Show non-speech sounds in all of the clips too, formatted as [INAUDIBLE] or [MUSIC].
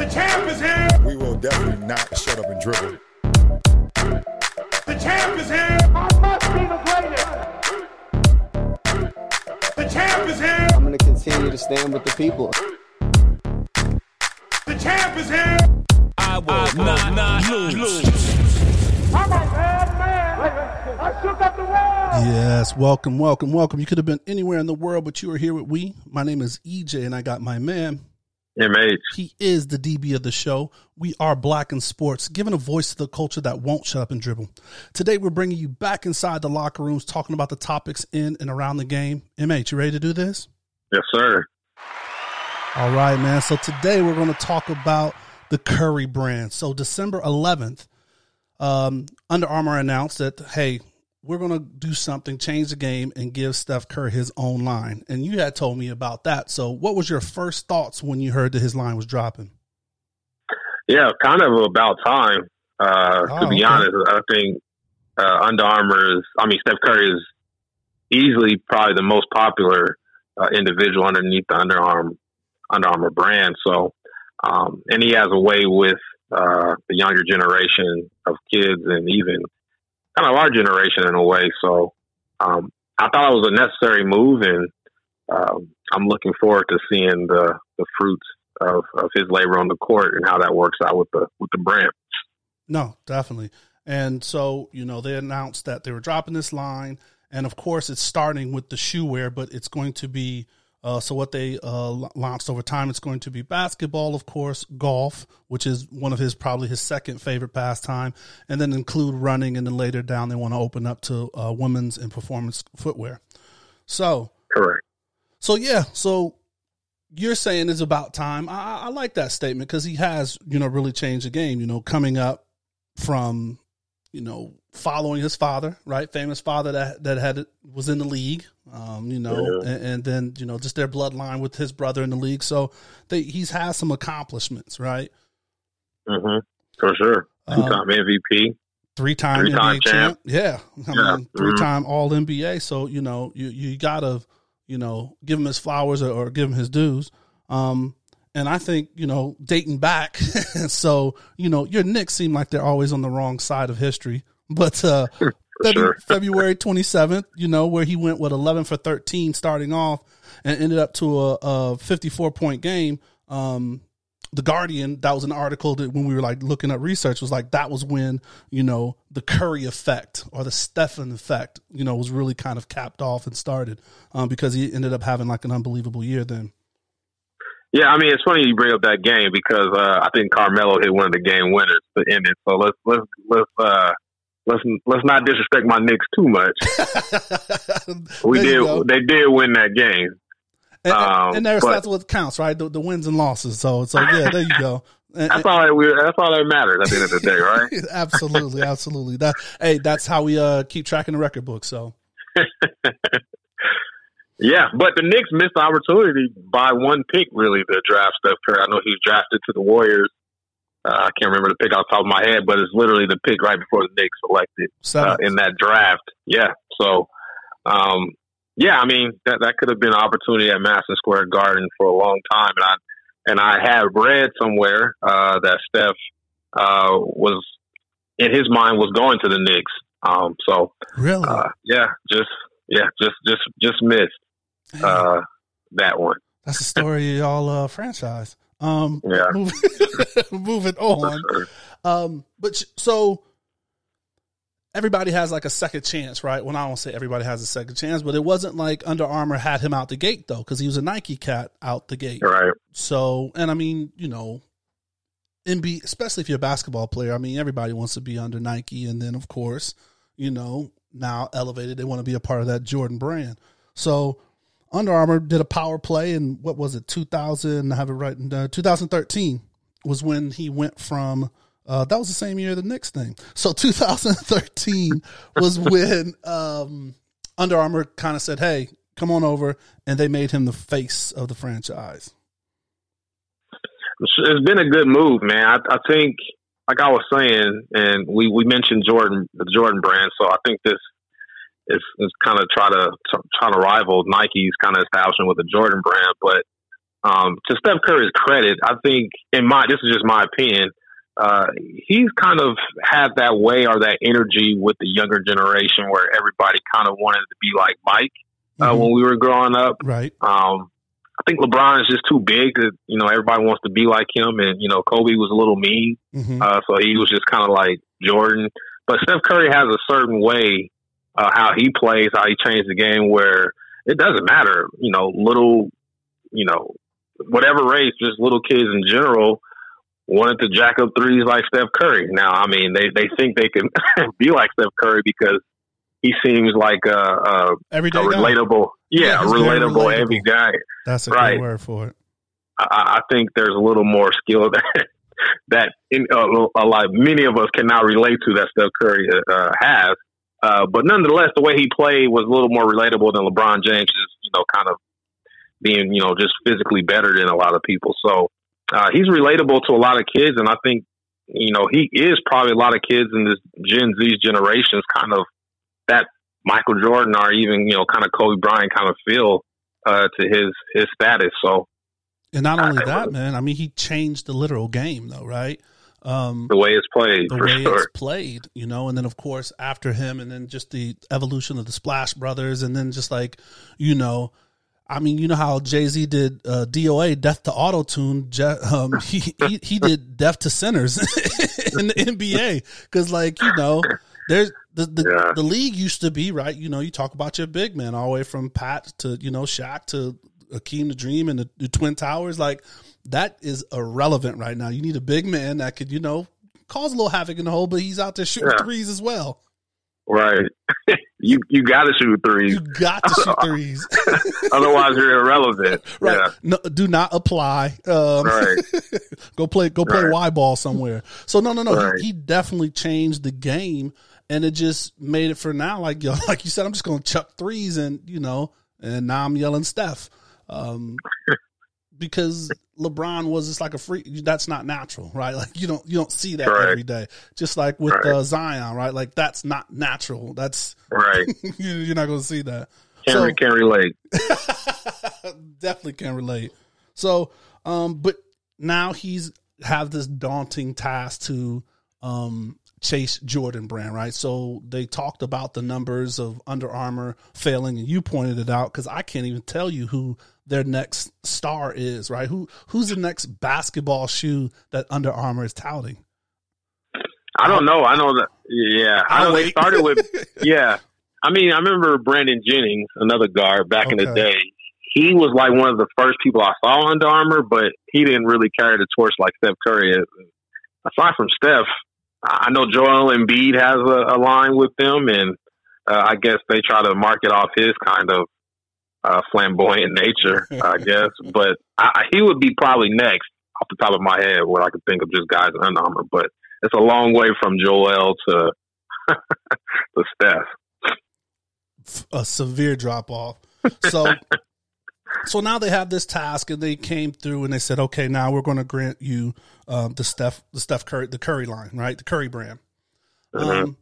The champ is here. We will definitely not shut up and dribble. The champ is here. I must be the greatest. The champ is here. I'm going to continue to stand with the people. The champ is here. I will not, not lose. I'm a bad man. I shook up the world. Yes, welcome, welcome, welcome. You could have been anywhere in the world, but you are here with we. My name is EJ, and I got my man. MH. He is the DB of the show. We are Black in Sports, giving a voice to the culture that won't shut up and dribble. Today, we're bringing you back inside the locker rooms, talking about the topics in and around the game. MH, you ready to do this? Yes, sir. All right, man. So today we're going to talk about the Curry brand. So December 11th, um, Under Armour announced that, hey, we're going to do something, change the game, and give Steph Curry his own line. And you had told me about that. So what was your first thoughts when you heard that his line was dropping? Yeah, kind of about time. Uh, Oh, to be okay. honest, I think uh, Under Armour is. I mean, Steph Curry is easily probably the most popular uh, individual underneath the Under Armour Under Armour brand. So, um, and he has a way with uh, the younger generation of kids, and even kind of our generation in a way. So, um, I thought it was a necessary move, and um, I'm looking forward to seeing the the fruits of, of his labor on the court and how that works out with the with the brand. No, definitely. And so, you know, they announced that they were dropping this line. And of course, it's starting with the shoe wear, but it's going to be uh, so what they uh, launched over time. It's going to be basketball, of course, golf, which is one of his probably his second favorite pastime, and then include running. And then later down, they want to open up to uh, women's and performance footwear. So, Correct. so yeah, so you're saying it's about time. I, I- I like that statement because he has, you know, really changed the game. You know, coming up from, you know, following his father, right, famous father that that had was in the league, um, you know, Yeah. and, and then you know just their bloodline with his brother in the league. So they he's had some accomplishments, right? Mm-hmm. For sure. Two Um, MVP. three time Three-time NBA champ. champ. Yeah, I Yeah. mean, three time All NBA. So you know, you you gotta you know give him his flowers or, or give him his dues. Um, and I think you know dating back, [LAUGHS] so you know your Knicks seem like they're always on the wrong side of history. [LAUGHS] But uh, [LAUGHS] Febu- sure. [LAUGHS] February twenty seventh, you know where he went with eleven for thirteen starting off and ended up to a, a fifty four point game. Um, the Guardian, that was an article that when we were like looking up research was like that was when you know the Curry effect or the Stephen effect, you know, was really kind of capped off and started um, because he ended up having like an unbelievable year. Then Yeah, I mean it's funny you bring up that game because uh, I think Carmelo hit one of the game winners to end it. So let's let's let's uh, let's let's not disrespect my Knicks too much. [LAUGHS] We you go. did they did win that game. and, um, and there's but- that's what counts, right? The, the wins and losses. So so yeah, there you go. [LAUGHS] And- That's all that we, that's all that matters at the end of the day, right? [LAUGHS] absolutely, absolutely. That hey, that's how we uh keep tracking the record book. So Yeah, but the Knicks missed the opportunity by one pick, really, to draft Steph Curry. I know he was drafted to the Warriors. Uh, I can't remember the pick off the top of my head, but it's literally the pick right before the Knicks selected uh, in that draft. Yeah, so um, yeah, I mean that that could have been an opportunity at Madison Square Garden for a long time, and I and I have read somewhere uh, that Steph uh, was in his mind was going to the Knicks. Um, so really? uh, yeah, just yeah, just just just missed uh, that one. that's the story of y'all uh, franchise. Um, Yeah. [LAUGHS] [LAUGHS] moving, moving on. sure. Um, but sh- so everybody has like a second chance, right? Well, I don't say everybody has a second chance, but it wasn't like Under Armour had him out the gate though, because he was a Nike cat out the gate. Right. So, and I mean, you know, NBA, especially if you're a basketball player, I mean, everybody wants to be under Nike, and then of course, you know, now elevated, they want to be a part of that Jordan brand. So, Under Armour did a power play, and what was it, 2000? I have it right. in, Uh, 2013 was when he went from. Uh, that was the same year the Knicks thing. So [LAUGHS] 2013 was when um, Under Armour kind of said, "Hey, come on over," and they made him the face of the franchise. It's it's been a good move, man. I, I think, like I was saying, and we, we mentioned Jordan, the Jordan brand. So I think this is, is kind of try to trying to rival Nike's kind of establishment with the Jordan brand. But um, to Steph Curry's credit, I think in my this is just my opinion. Uh, he's kind of had that way or that energy with the younger generation where everybody kind of wanted to be like Mike uh, Mhm. when we were growing up. right. Um, I think LeBron is just too big. That, you know, everybody wants to be like him, and you know, Kobe was a little mean, hmm uh, so he was just kind of like Jordan. But Steph Curry has a certain way uh, how he plays, how he changed the game, where it doesn't matter. You know, little, you know, whatever race, just little kids in general wanted to jack up threes like Steph Curry. Now, I mean, they they think they can [LAUGHS] be like Steph Curry because he seems like a, a, a relatable, yeah, Yeah, relatable, relatable. heavy guy. That's a Right. good word for it. I, I think there's a little more skill [LAUGHS] that that in, uh, a lot many of us cannot relate to that Steph Curry uh, has. Uh, but nonetheless, the way he played was a little more relatable than LeBron James is, you know, kind of being, you know, just physically better than a lot of people. So uh, he's relatable to a lot of kids, and I think, you know, he is probably a lot of kids in this Gen Z generations kind of that Michael Jordan or even, you know, kind of Kobe Bryant kind of feel uh, to his his status. So And not only I- that, man. I mean, he changed the literal game, though, right? Um, the way it's played, the for way sure. it's played, you know, and then of course after him, and then just the evolution of the Splash Brothers, and then just like, you know, I mean, you know how Jay Z did uh, DOA, Death to Auto Tune. Um, [LAUGHS] he, he he did Death to Sinners [LAUGHS] in the NBA because, like, you know, there's the the, Yeah. the league used to be right. You know, you talk about your big man all the way from Pat to you know Shaq to Akeem the Dream and the, the Twin Towers. Like that is irrelevant right now. You need a big man that could you know cause a little havoc in the hole, but he's out there shooting Yeah. threes as well. Right. [LAUGHS] you you got to shoot threes, You got to shoot [LAUGHS] threes, [LAUGHS] otherwise you're irrelevant. right? Yeah. No, do not apply. Um, Right. go play go play Right. Y ball somewhere. So no no no, Right. he, he definitely changed the game, and it just made it for now. Like yo, like you said, I'm just gonna chuck threes, and you know, and now I'm yelling Steph, um, because LeBron was just like a free. That's not natural, right? Like you don't you don't see that Right. every day. Just like with Right. uh, Zion, right? Like that's not natural. That's Right. [LAUGHS] you- you're not gonna see that. Can't, So- can't relate. [LAUGHS] definitely can relate. So, um, but now he's have this daunting task to um chase Jordan Brand, right? So they talked about the numbers of Under Armour failing, and you pointed it out because I can't even tell you who their next star is, right? Who who's the next basketball shoe that Under Armour is touting? I don't know. I know that. Yeah, I know they started with. [LAUGHS] Yeah, I mean, I remember Brandon Jennings, another guard back in the day. He was like one of the first people I saw Under Armour, but he didn't really carry the torch like Steph Curry. Aside from Steph, I know Joel Embiid has a, a line with them, and uh, I guess they try to market off his kind of uh, flamboyant [LAUGHS] nature, I guess. But I, he would be probably next off the top of my head, what I could think of just guys in Armour. But it's a long way from Joel to [LAUGHS] to Steph. a severe drop off. So so now they have this task and they came through and they said, okay, now we're going to grant you um, the Steph the Steph Curry the Curry line, right? The Curry brand. Um,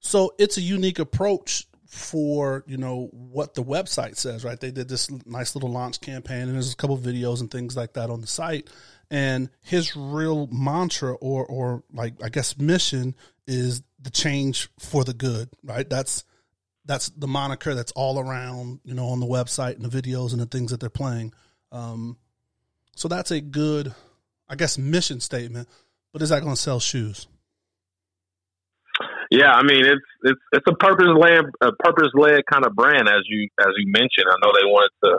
so it's a unique approach for you know what the website says, right? They did this nice little launch campaign and there's a couple videos and things like that on the site. And his real mantra or or like I guess mission is the change for the good, right? That's that's the moniker that's all around, you know, on the website and the videos and the things that they're playing. Um, so that's a good, I guess, mission statement. But is that going to sell shoes? Yeah, I mean it's it's it's a purpose led a purpose led kind of brand as you as you mentioned. I know they wanted to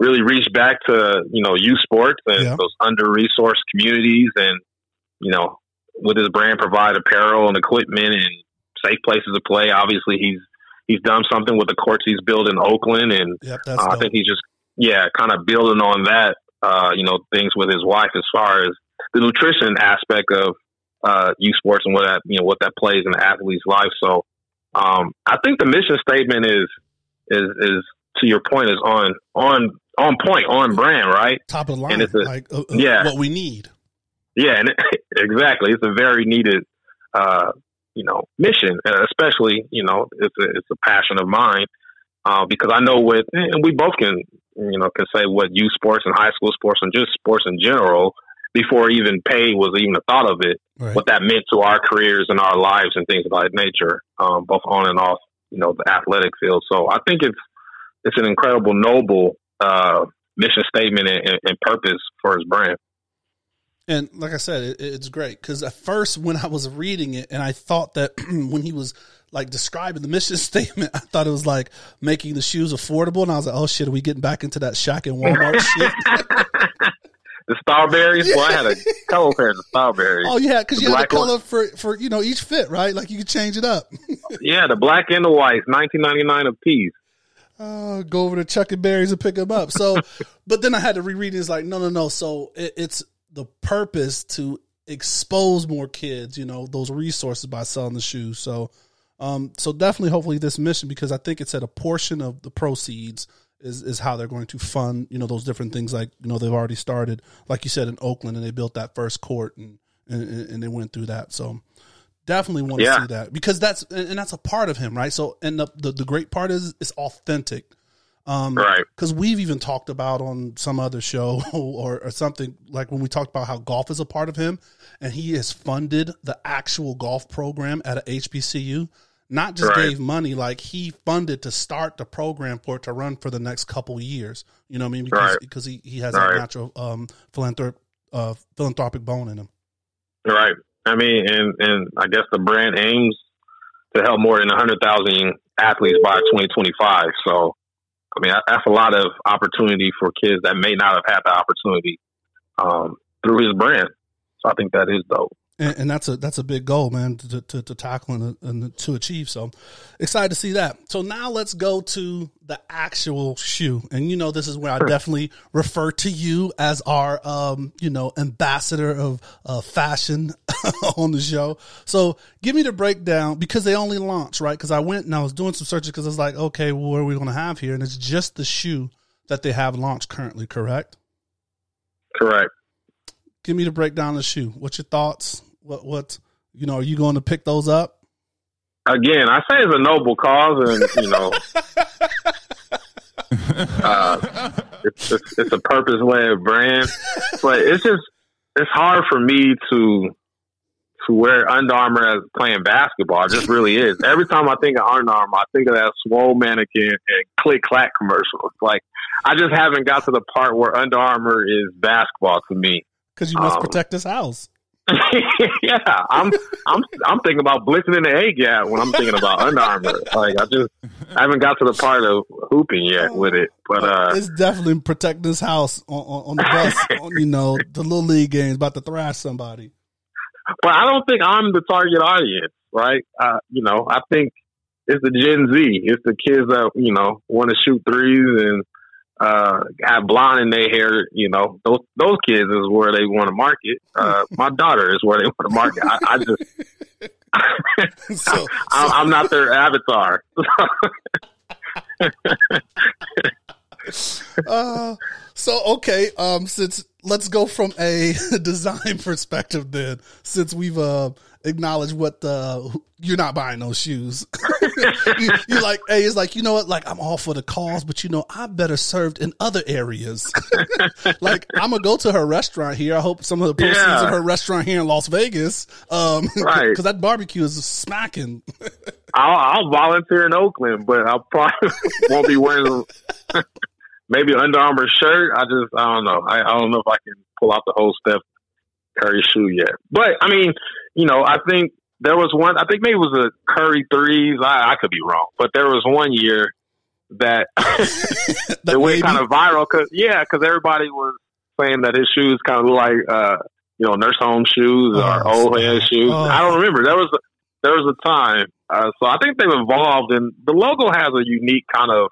really reach back to you know youth sports and Yeah. those under resourced communities, and you know with his brand provide apparel and equipment and safe places to play. Obviously, he's he's done something with the courts he's built in Oakland, and Yep, uh, I think he's just yeah, kind of building on that. Uh, you know, things with his wife as far as the nutrition aspect of uh, youth sports and what that you know what that plays in the athlete's life. So, um, I think the mission statement is is is to your point is on on on point on brand, right? top of the line, and it's a- like uh, uh, yeah. what we need. Yeah, and [LAUGHS] exactly, it's a very needed uh, you know mission, and especially you know it's a, it's a passion of mine uh, because I know with and we both can you know, can say what youth sports and high school sports and just sports in general before even pay was even a thought of it. Right. What that meant to our careers and our lives and things of that nature, um, both on and off, you know, the athletic field. So I think it's it's an incredible, noble uh, mission statement and, and purpose for his brand. And like I said, it, it's great because at first when I was reading it, and I thought that [CLEARS THROAT] when he was like describing the mission [LAUGHS] statement, I thought it was like making the shoes affordable, and I was like, oh shit, are we getting back into that Shaq and Walmart [LAUGHS] shit? The Starburys. Well, I had a [LAUGHS] couple pairs of Starburys. oh yeah, because you had one. color for for you know each fit, right? Like you could change it up. Yeah, the black and the white, nineteen ninety nine a piece. uh, go over to Chuck and Berries and pick them up. So, but then I had to reread it. It's like, no, no, no. So it, it's the purpose to expose more kids, you know, those resources by selling the shoes. So, um, so definitely, hopefully, this mission because I think it said a portion of the proceeds is is how they're going to fund, you know, those different things. Like you know, they've already started, like you said, in Oakland, and they built that first court and and, and they went through that. So. Definitely want to Yeah. see that because that's and that's a part of him, right? So, and the the, the great part is it's authentic um, Right. Because we've even talked about on some other show [LAUGHS] or, or something like when we talked about how golf is a part of him, and he has funded the actual golf program at a HBCU. Not just Right. gave money, like he funded to start the program for it to run for the next couple years. You know what I mean? Because Right. because he, he has Right. a natural um, philanthrop, uh, philanthropic bone in him. Right. I mean, and and I guess the brand aims to help more than hundred thousand athletes by twenty twenty five. So, I mean, that's a lot of opportunity for kids that may not have had the opportunity um, through his brand. So I think that is dope. And, and that's a that's a big goal, man, to to, to tackle and, and to achieve. So excited to see that. So now let's go to the actual shoe, and you know this is where I definitely refer to you as our um you know ambassador of uh, fashion [LAUGHS] on the show. So give me the breakdown because they only launched right because I went and I was doing some searches because I was like, okay, well, what are we going to have here? And it's just the shoe that they have launched currently, correct? Correct. give me the breakdown of the shoe. What's your thoughts? What what you know? Are you going to pick those up? Again, I say it's a noble cause, and you know, [LAUGHS] uh, it's, it's it's a purpose led brand, but it's just it's hard for me to to wear Under Armour as playing basketball. It just really is. Every time I think of Under Armour, I think of that swole mannequin and click clack commercial. It's like I just haven't got to the part where Under Armour is basketball to me. Because you must Um, protect this house. [LAUGHS] yeah, I'm I'm I'm thinking about blitzing in the A gap when I'm thinking about Under Armour. Like I just I haven't got to the part of hooping yet with it. But uh it's definitely protecting this house on, on, on the bus. [LAUGHS] on, you know the little league games about to thrash somebody. but I don't think I'm the target audience, right? Uh, you know, I think it's the Gen Z. It's the kids that you know want to shoot threes and uh, have blonde in their hair. You know, those those kids is where they want to market. Uh, [LAUGHS] my daughter is where they want to market. I, I just [LAUGHS] So, [LAUGHS] I'm, I'm not their avatar. uh, so okay. Um, since let's go from a design perspective, then since we've uh acknowledged what the you're not buying those shoes. [LAUGHS] you, you're like, hey, it's like you know what? Like I'm all for the cause, but you know I'm better served in other areas. [LAUGHS] like I'm gonna go to her restaurant here. I hope some of the proceeds Yeah. of her restaurant here in Las Vegas, um, [LAUGHS] Right. Because that barbecue is smacking. I'll, I'll volunteer in Oakland, but I probably won't be wearing maybe an Under Armour shirt. I just I don't know. I, I don't know if I can pull out the whole Steph Curry shoe yet. But I mean, you know, I think there was one. I think maybe it was a Curry threes. I, I could be wrong, but there was one year that That [LAUGHS] [LAUGHS] it went kind of viral because yeah, because everybody was saying that his shoes kind of look like uh, you know nurse home shoes or Oh, old head shoes. Oh. I don't remember. There was a, there was a time. Uh, so I think they've evolved, and the logo has a unique kind of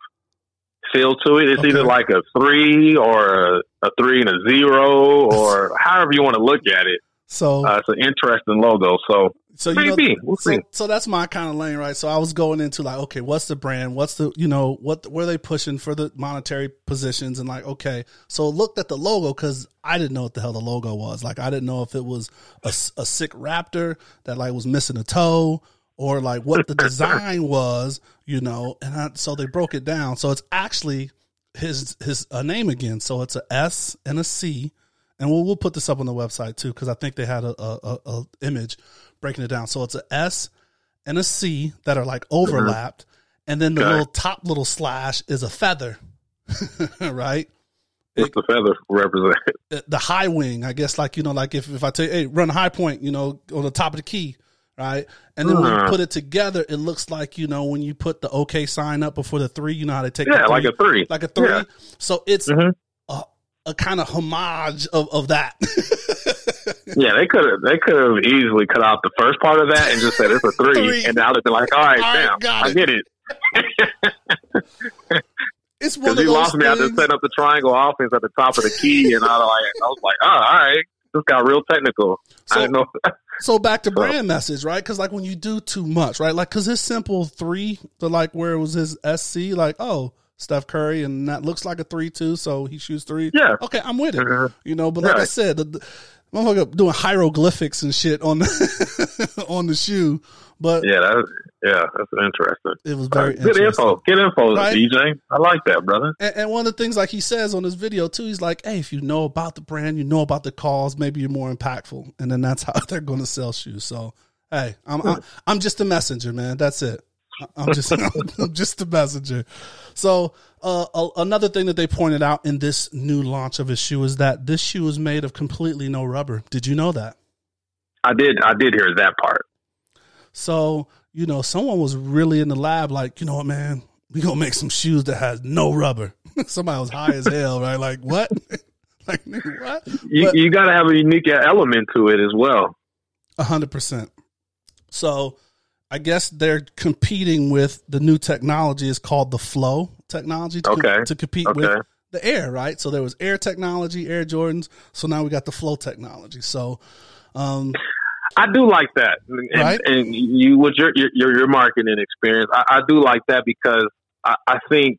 feel to it. It's Okay. either like a three or a, a three and a zero, or [LAUGHS] however you want to look at it. So Uh, it's an interesting logo. So So you know, We'll so, see. so that's my kind of lane, right? So I was going into like, okay, what's the brand? What's the you know what where they pushing for the monetary positions? And like, okay, so looked at the logo because I didn't know what the hell the logo was. Like, I didn't know if it was a sick raptor that like was missing a toe or like what the design was, you know. And I, so they broke it down. So it's actually his his a name again. So it's a S and a C, and we'll we'll put this up on the website too because I think they had a, a, a, image breaking it down. So it's a S and a C that are like overlapped, and then the Okay. little top little slash is a feather, [LAUGHS] right? What's the feather represent? The high wing, I guess, like you know, like if if I tell you, hey, run high point, you know, on the top of the key, right? And then when you Uh-huh. put it together, it looks like you know when you put the OK sign up before the three, you know how to take Yeah, the like a three. like a three. Yeah. So it's Mhm. a, a kind of homage of, of that. [LAUGHS] Yeah, they could have they could have easily cut out the first part of that and just said it's a three, Three. and now they've been like, all right, All right, damn, I get it. [LAUGHS] it's [LAUGHS] one Because of he lost me after things. setting up the triangle offense at the top of the key, and I was like, I was like, oh, all right, this got real technical. So- I didn't know. So back to brand message, right? Because like when you do too much, right? Like because his simple three, to like where it was his SC, like oh Steph Curry, and that looks like a three too, so he shoots three. Yeah. okay, I'm with it. Mhm. You know, but like I said, the, the motherfucker doing hieroglyphics and shit on the [LAUGHS] on the shoe, but yeah, that, yeah, that's interesting. it was very Good interesting. info. Good info, Right? EJ. I like that, brother. And, and one of the things, like he says on his video too, he's like, "Hey, if you know about the brand, you know about the cause, maybe you're more impactful." And then that's [LAUGHS] how they're going to sell shoes. So, hey, I'm I'm, I'm just a messenger, man. That's it. I'm just [LAUGHS] I'm just a messenger. So, uh, a, another thing that they pointed out in this new launch of his shoe is that this shoe is made of completely no rubber. Did you know that? I did. I did hear that part. So, you know, someone was really in the lab, like, you know what, man, we gonna make some shoes that has no rubber. [LAUGHS] Somebody was high as hell, right? Like, what? [LAUGHS] like, nigga, what? You you got to have a unique element to it as well. A hundred percent. So, I guess they're competing with the new technology is called the flow technology to, Okay. to compete Okay. with the air, right? So there was air technology, air Jordans. So now we got the flow technology. So, um, I do like that, and, Right. and you with your your your, marketing experience, I, I do like that because I, I think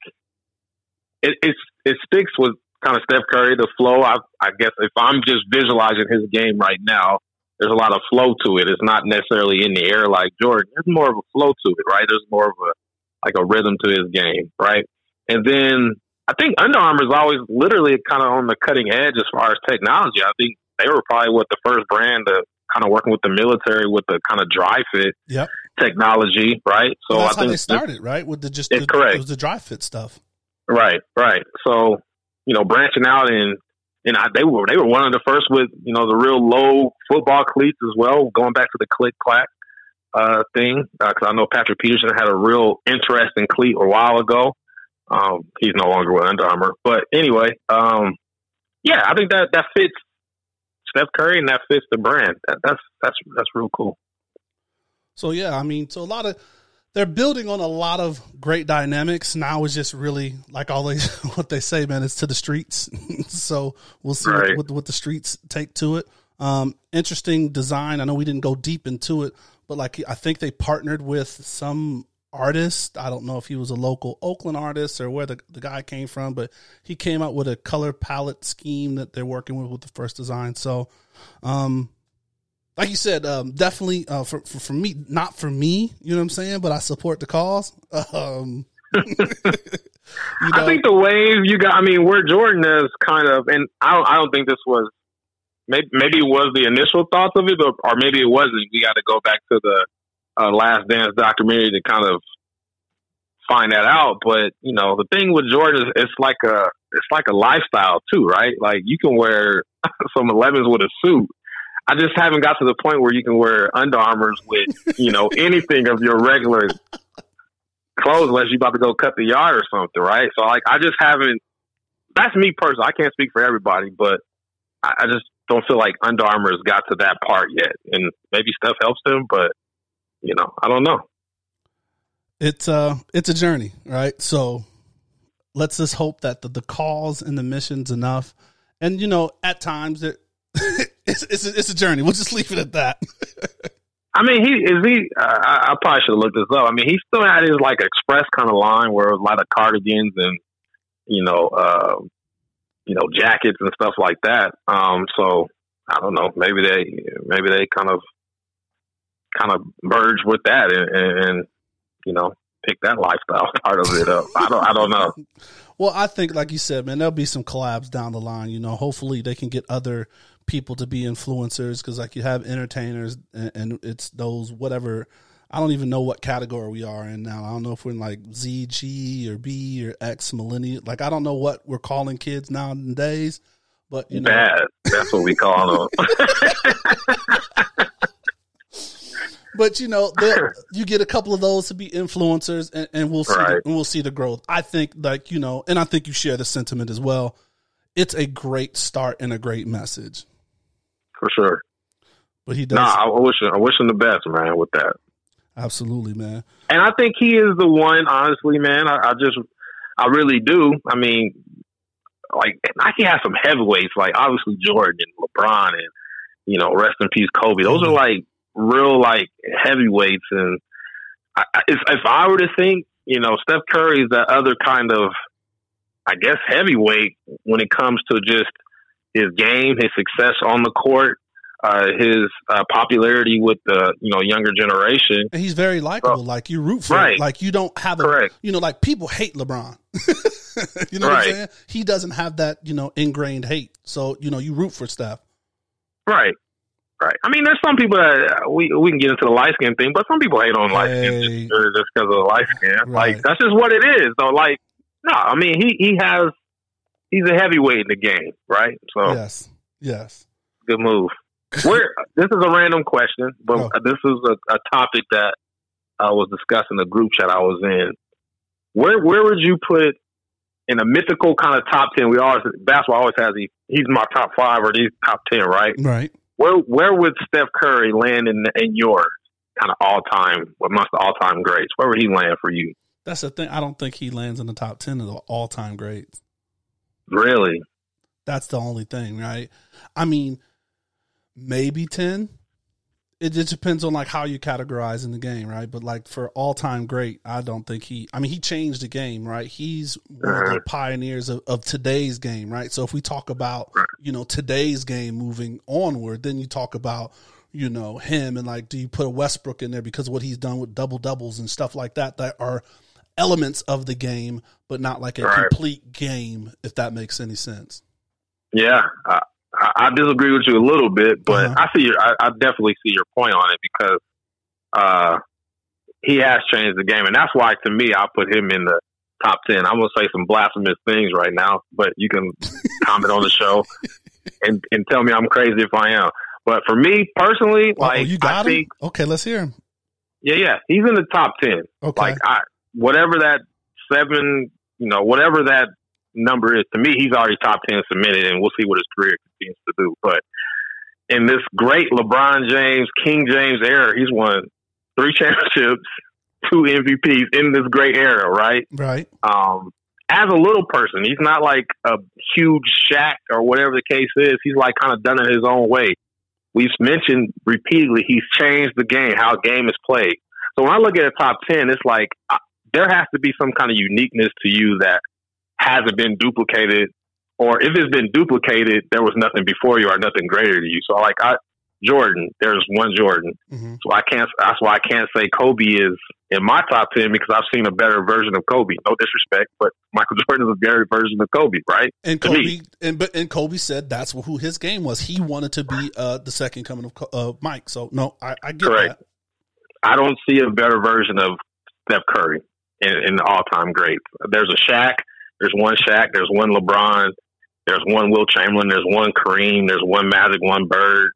it it's, it sticks with kind of Steph Curry, the flow. I, I guess if I'm just visualizing his game right now, there's a lot of flow to it. It's not necessarily in the air like Jordan. There's more of a flow to it, right? There's more of a like a rhythm to his game, right? And then I think Under Armour is always literally kind of on the cutting edge as far as technology. I think they were probably what the first brand to kind of working with the military with the kind of dry fit yep. technology, right? So Well, that's I how think they started, right? With the just the, correct. it was the dry fit stuff. Right, right. So, you know, branching out and and I, they were they were one of the first with you know the real low football cleats as well. Going back to the click clack uh, thing because I know Patrick Peterson had a real interesting cleat a while ago. Um, he's no longer with Under Armour, but anyway, um, yeah, I think that that fits Steph Curry and that fits the brand. That, that's that's that's real cool. So yeah, I mean, so a lot of they're building on a lot of great dynamics. Now it's just really like all always [LAUGHS] what they say, man. It's to the streets. [LAUGHS] so we'll see Right. what, what, what the streets take to it. Um, interesting design. I know we didn't go deep into it, but like I think they partnered with some artist. I don't know if he was a local Oakland artist or where the, the guy came from, but he came up with a color palette scheme that they're working with with the first design. So, um, like you said, um, definitely uh, for, for for me, not for me. You know what I'm saying? But I support the cause. [LAUGHS] Um, [LAUGHS] you I think the wave you got. I mean, where Jordan is kind of, and I don't, I don't think this was. Maybe, maybe it was the initial thoughts of it, or, or maybe it wasn't. We got to go back to the uh, Last Dance documentary to kind of find that out. But you know, the thing with Jordan is it's like a it's like a lifestyle too, right? Like you can wear [LAUGHS] some 11s with a suit. I just haven't got to the point where you can wear Under Armours with you know [LAUGHS] anything of your regular clothes unless you're about to go cut the yard or something, right? So like I just haven't. That's me personally. I can't speak for everybody, but I, I just don't feel like Under Armour has got to that part yet. And maybe Steph helps them, but you know, I don't know. it's uh it's a journey, right? So let's just hope that the, the cause and the mission's enough. And you know, at times it [LAUGHS] it's it's a, it's a journey. We'll just leave it at that. [LAUGHS] I mean, he is he. Uh, I, I probably should have looked this up. I mean, he still had his like express kind of line where it was a lot of cardigans and you know, uh, you know, jackets and stuff like that. Um, so I don't know. Maybe they maybe they kind of kind of merge with that and, and, you know pick that lifestyle [LAUGHS] part of it up. I don't I don't know. [LAUGHS] Well, I think, like you said, man, there'll be some collabs down the line. You know, hopefully they can get other people to be influencers because, like, you have entertainers and, and it's those whatever. I don't even know what category we are in now. I don't know if we're in like Z, G, or B or X millennial. Like, I don't know what we're calling kids nowadays. But you know, Bad. That's what we call them. [LAUGHS] but you know, [LAUGHS] you get a couple of those to be influencers, and, and we'll see, Right. and we'll see the growth. I think, like you know, and I think you share the sentiment as well. It's a great start and a great message. For sure. But he does Nah, I wish I wish him the best, man, with that. absolutely, man. And I think he is the one, honestly, man. I, I just, I really do. I mean, like Nike has some heavyweights, like obviously Jordan and LeBron, and you know, rest in peace Kobe. Those are mm-hmm. like real like heavyweights, and I, if, if I were to think, you know, Steph Curry is that other kind of, I guess, heavyweight when it comes to just his game, his success on the court, uh, his uh, popularity with the you know younger generation. And he's very likable. like you root for, Right. it. like you don't have a, Correct. you know, like people hate LeBron. [LAUGHS] you know what I'm saying? He doesn't have that, you know, ingrained hate. So you know, you root for Steph. Right. Right. I mean, there's some people that uh, we we can get into the light skin thing, but some people hate on light skin just, because of the light skin. Right. Like that's just what it is. though. like, no, I mean, he he has he's a heavyweight in the game, right? So Yes, yes. good move. [LAUGHS] Where this is a random question, but Oh. this is a, a topic that I was discussing in the group chat I was in. Where where would you put in a mythical kind of top ten? We always basketball always has he he's my top five or these top ten, right? Right. Where where would Steph Curry land in in your kind of all time amongst the all time greats? Where would he land for you? That's the thing. I don't think he lands in the top ten of the all time greats. Really? That's the only thing, right? I mean, maybe ten. It just depends on like how you categorize in the game, right? But like for all time great, I don't think he. I mean, he changed the game, right? He's one of the uh-huh. pioneers of, of today's game, right? So if we talk about you know today's game moving onward, then you talk about you know him and like do you put a Westbrook in there because of what he's done with double doubles and stuff like that that are elements of the game, but not like a Right. complete game, if that makes any sense. Yeah, I, I disagree with you a little bit, but Uh-huh. I see your. I, I definitely see your point on it because uh, he has changed the game, and that's why to me I put him in the top ten. I'm gonna say some blasphemous things right now, but you can [LAUGHS] comment on the show and and tell me I'm crazy if I am. But for me personally, oh, like you got I him? think, Okay, let's hear him. yeah, yeah, he's in the top ten. Okay. Like I, whatever that seven, you know, whatever that number is to me, he's already top ten submitted, and we'll see what his career continues to do. But in this great LeBron James, King James era, he's won three [LAUGHS] championships, two MVPs in this great era, right? right. Um, as a little person, he's not like a huge Shaq or whatever the case is. He's like kind of done it his own way. We've mentioned repeatedly he's changed the game, how a game is played. So when I look at a top ten, it's like uh, there has to be some kind of uniqueness to you that hasn't been duplicated, or if it's been duplicated, there was nothing before you or nothing greater to you. So like I, Jordan, there's one Jordan. hmm So I can't. That's why I can't say Kobe is in my top ten because I've seen a better version of Kobe. No disrespect, but Michael [LAUGHS] Jordan is a better version of Kobe, right? And To Kobe me. and but and Kobe said that's who his game was. He wanted to be uh, the second coming of uh, Mike. So no, I, I get Correct. I don't see a better version of Steph Curry in, in the all-time greats. There's a Shaq. There's one Shaq. There's one LeBron. There's one Wilt Chamberlain. There's one Kareem. There's one Magic. One Bird.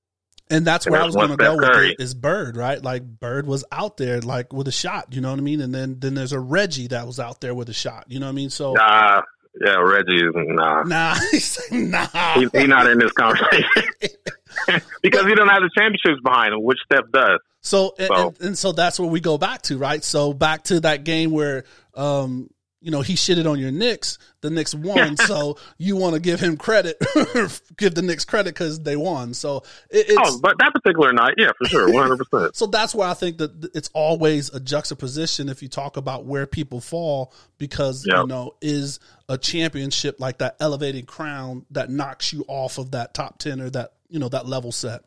And that's And where I was going to go Steph with Curry. it, is Bird, right? Like Bird was out there like with a shot, you know what I mean? And then then there's a Reggie that was out there with a shot, you know what I mean? So Nah, yeah, Reggie is nah. nah, [LAUGHS] he's nah. He, he's not in this conversation [LAUGHS] because he don't have the championships behind him, which Steph does. So and, So- and, and so that's where we go back to, right? So back to that game where um you know he shitted on your Knicks, the Knicks won, [LAUGHS] so you want to give him credit, [LAUGHS] give the Knicks credit because they won. So it, it's Oh, but that particular night, yeah, for sure, one hundred percent. [LAUGHS] so that's why I think that it's always a juxtaposition if you talk about where people fall because Yeah. you know is a championship like that elevated crown that knocks you off of that top ten or that you know that level set.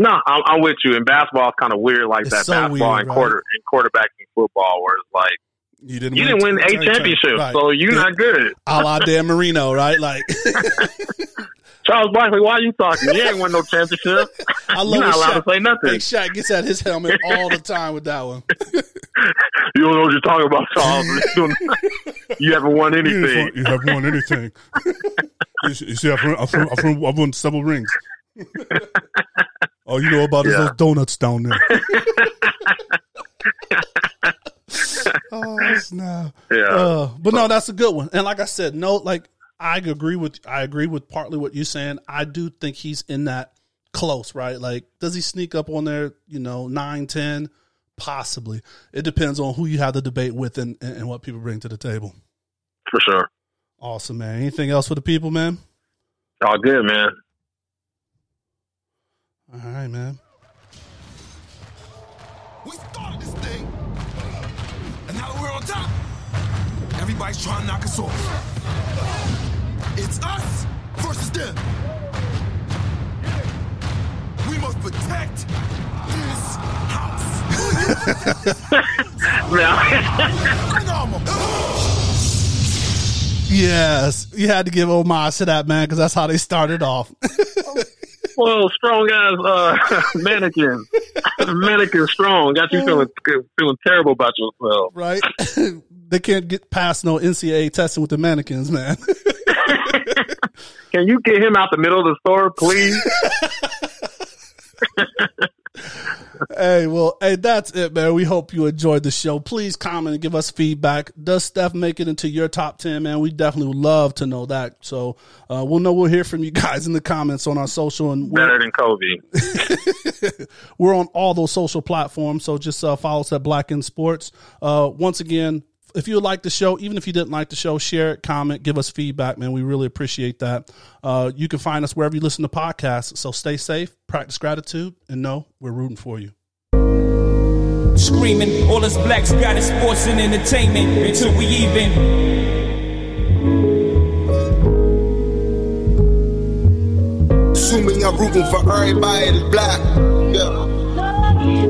No, I'm, I'm with you. And basketball is kind of weird like It's that. so basketball weird, and right? quarter and quarterbacking football, where it's like You didn't. You didn't win eight championships, Right. so you're not good. A la Dan Marino, right? Like, [LAUGHS] Charles Barkley, why are you talking? You ain't won no championship. [LAUGHS] I love You're not when allowed Shaq, to say nothing. Hey, Shaq gets at his helmet [LAUGHS] all the time with that one. You don't know what you're talking about, Charles. you haven't won anything. You haven't won anything. you see, I've won, I've, won, I've, won, I've won several rings. All oh, you know about is those donuts down there. Oh snap! Yeah. Uh, but no, that's a good one. And like I said, no, like I agree with I agree with partly what you're saying. I do think he's in that close, right? Like, does he sneak up on there? You know, nine, ten, possibly. It depends on who you have the debate with and, and, and what people bring to the table. For sure. Awesome, man. Anything else for the people, man? All good, man. All right, man. Now that we're on top, everybody's trying to knock us off. It's us versus them. We must protect this house. Now, Bring on 'em. Yes, you had to give homage to that man because that's how they started off, [LAUGHS] well, strong ass uh, [LAUGHS] mannequin, mannequin strong, got you feeling feeling terrible about yourself. right? [LAUGHS] they can't get past no NCAA testing with the mannequins, man. [LAUGHS] Can you get him out the middle of the store, please? [LAUGHS] hey, well, hey, that's it, man. We hope you enjoyed the show. Please comment and give us feedback. Does Steph make it into your top ten, man? We definitely would love to know that. So uh, we'll know. We'll hear from you [LAUGHS] guys in the comments on our social and we're- Better than Kobe. [LAUGHS] We're on all those social platforms, so just uh, follow us at Black in Sports. Uh, once again, if you like the show, even if you didn't like the show, share it, comment, give us feedback, man. We really appreciate that. Uh, you can find us wherever you listen to podcasts. So stay safe, practice gratitude, and know we're rooting for you. Screaming, all us blacks got is sports and entertainment until we even. Assuming I'm rooting for everybody that's black. Yeah.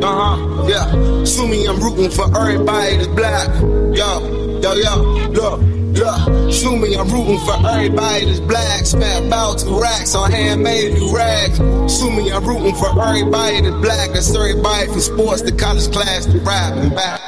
Uh huh. Yeah. Assuming I'm rooting for everybody that's black. Yo, yo, yo, look. Look, assuming I'm rooting for everybody that's black. Spent about two racks on handmade new rags. Assuming I'm rooting for everybody that's black. That's everybody from sports to college class to rap and back.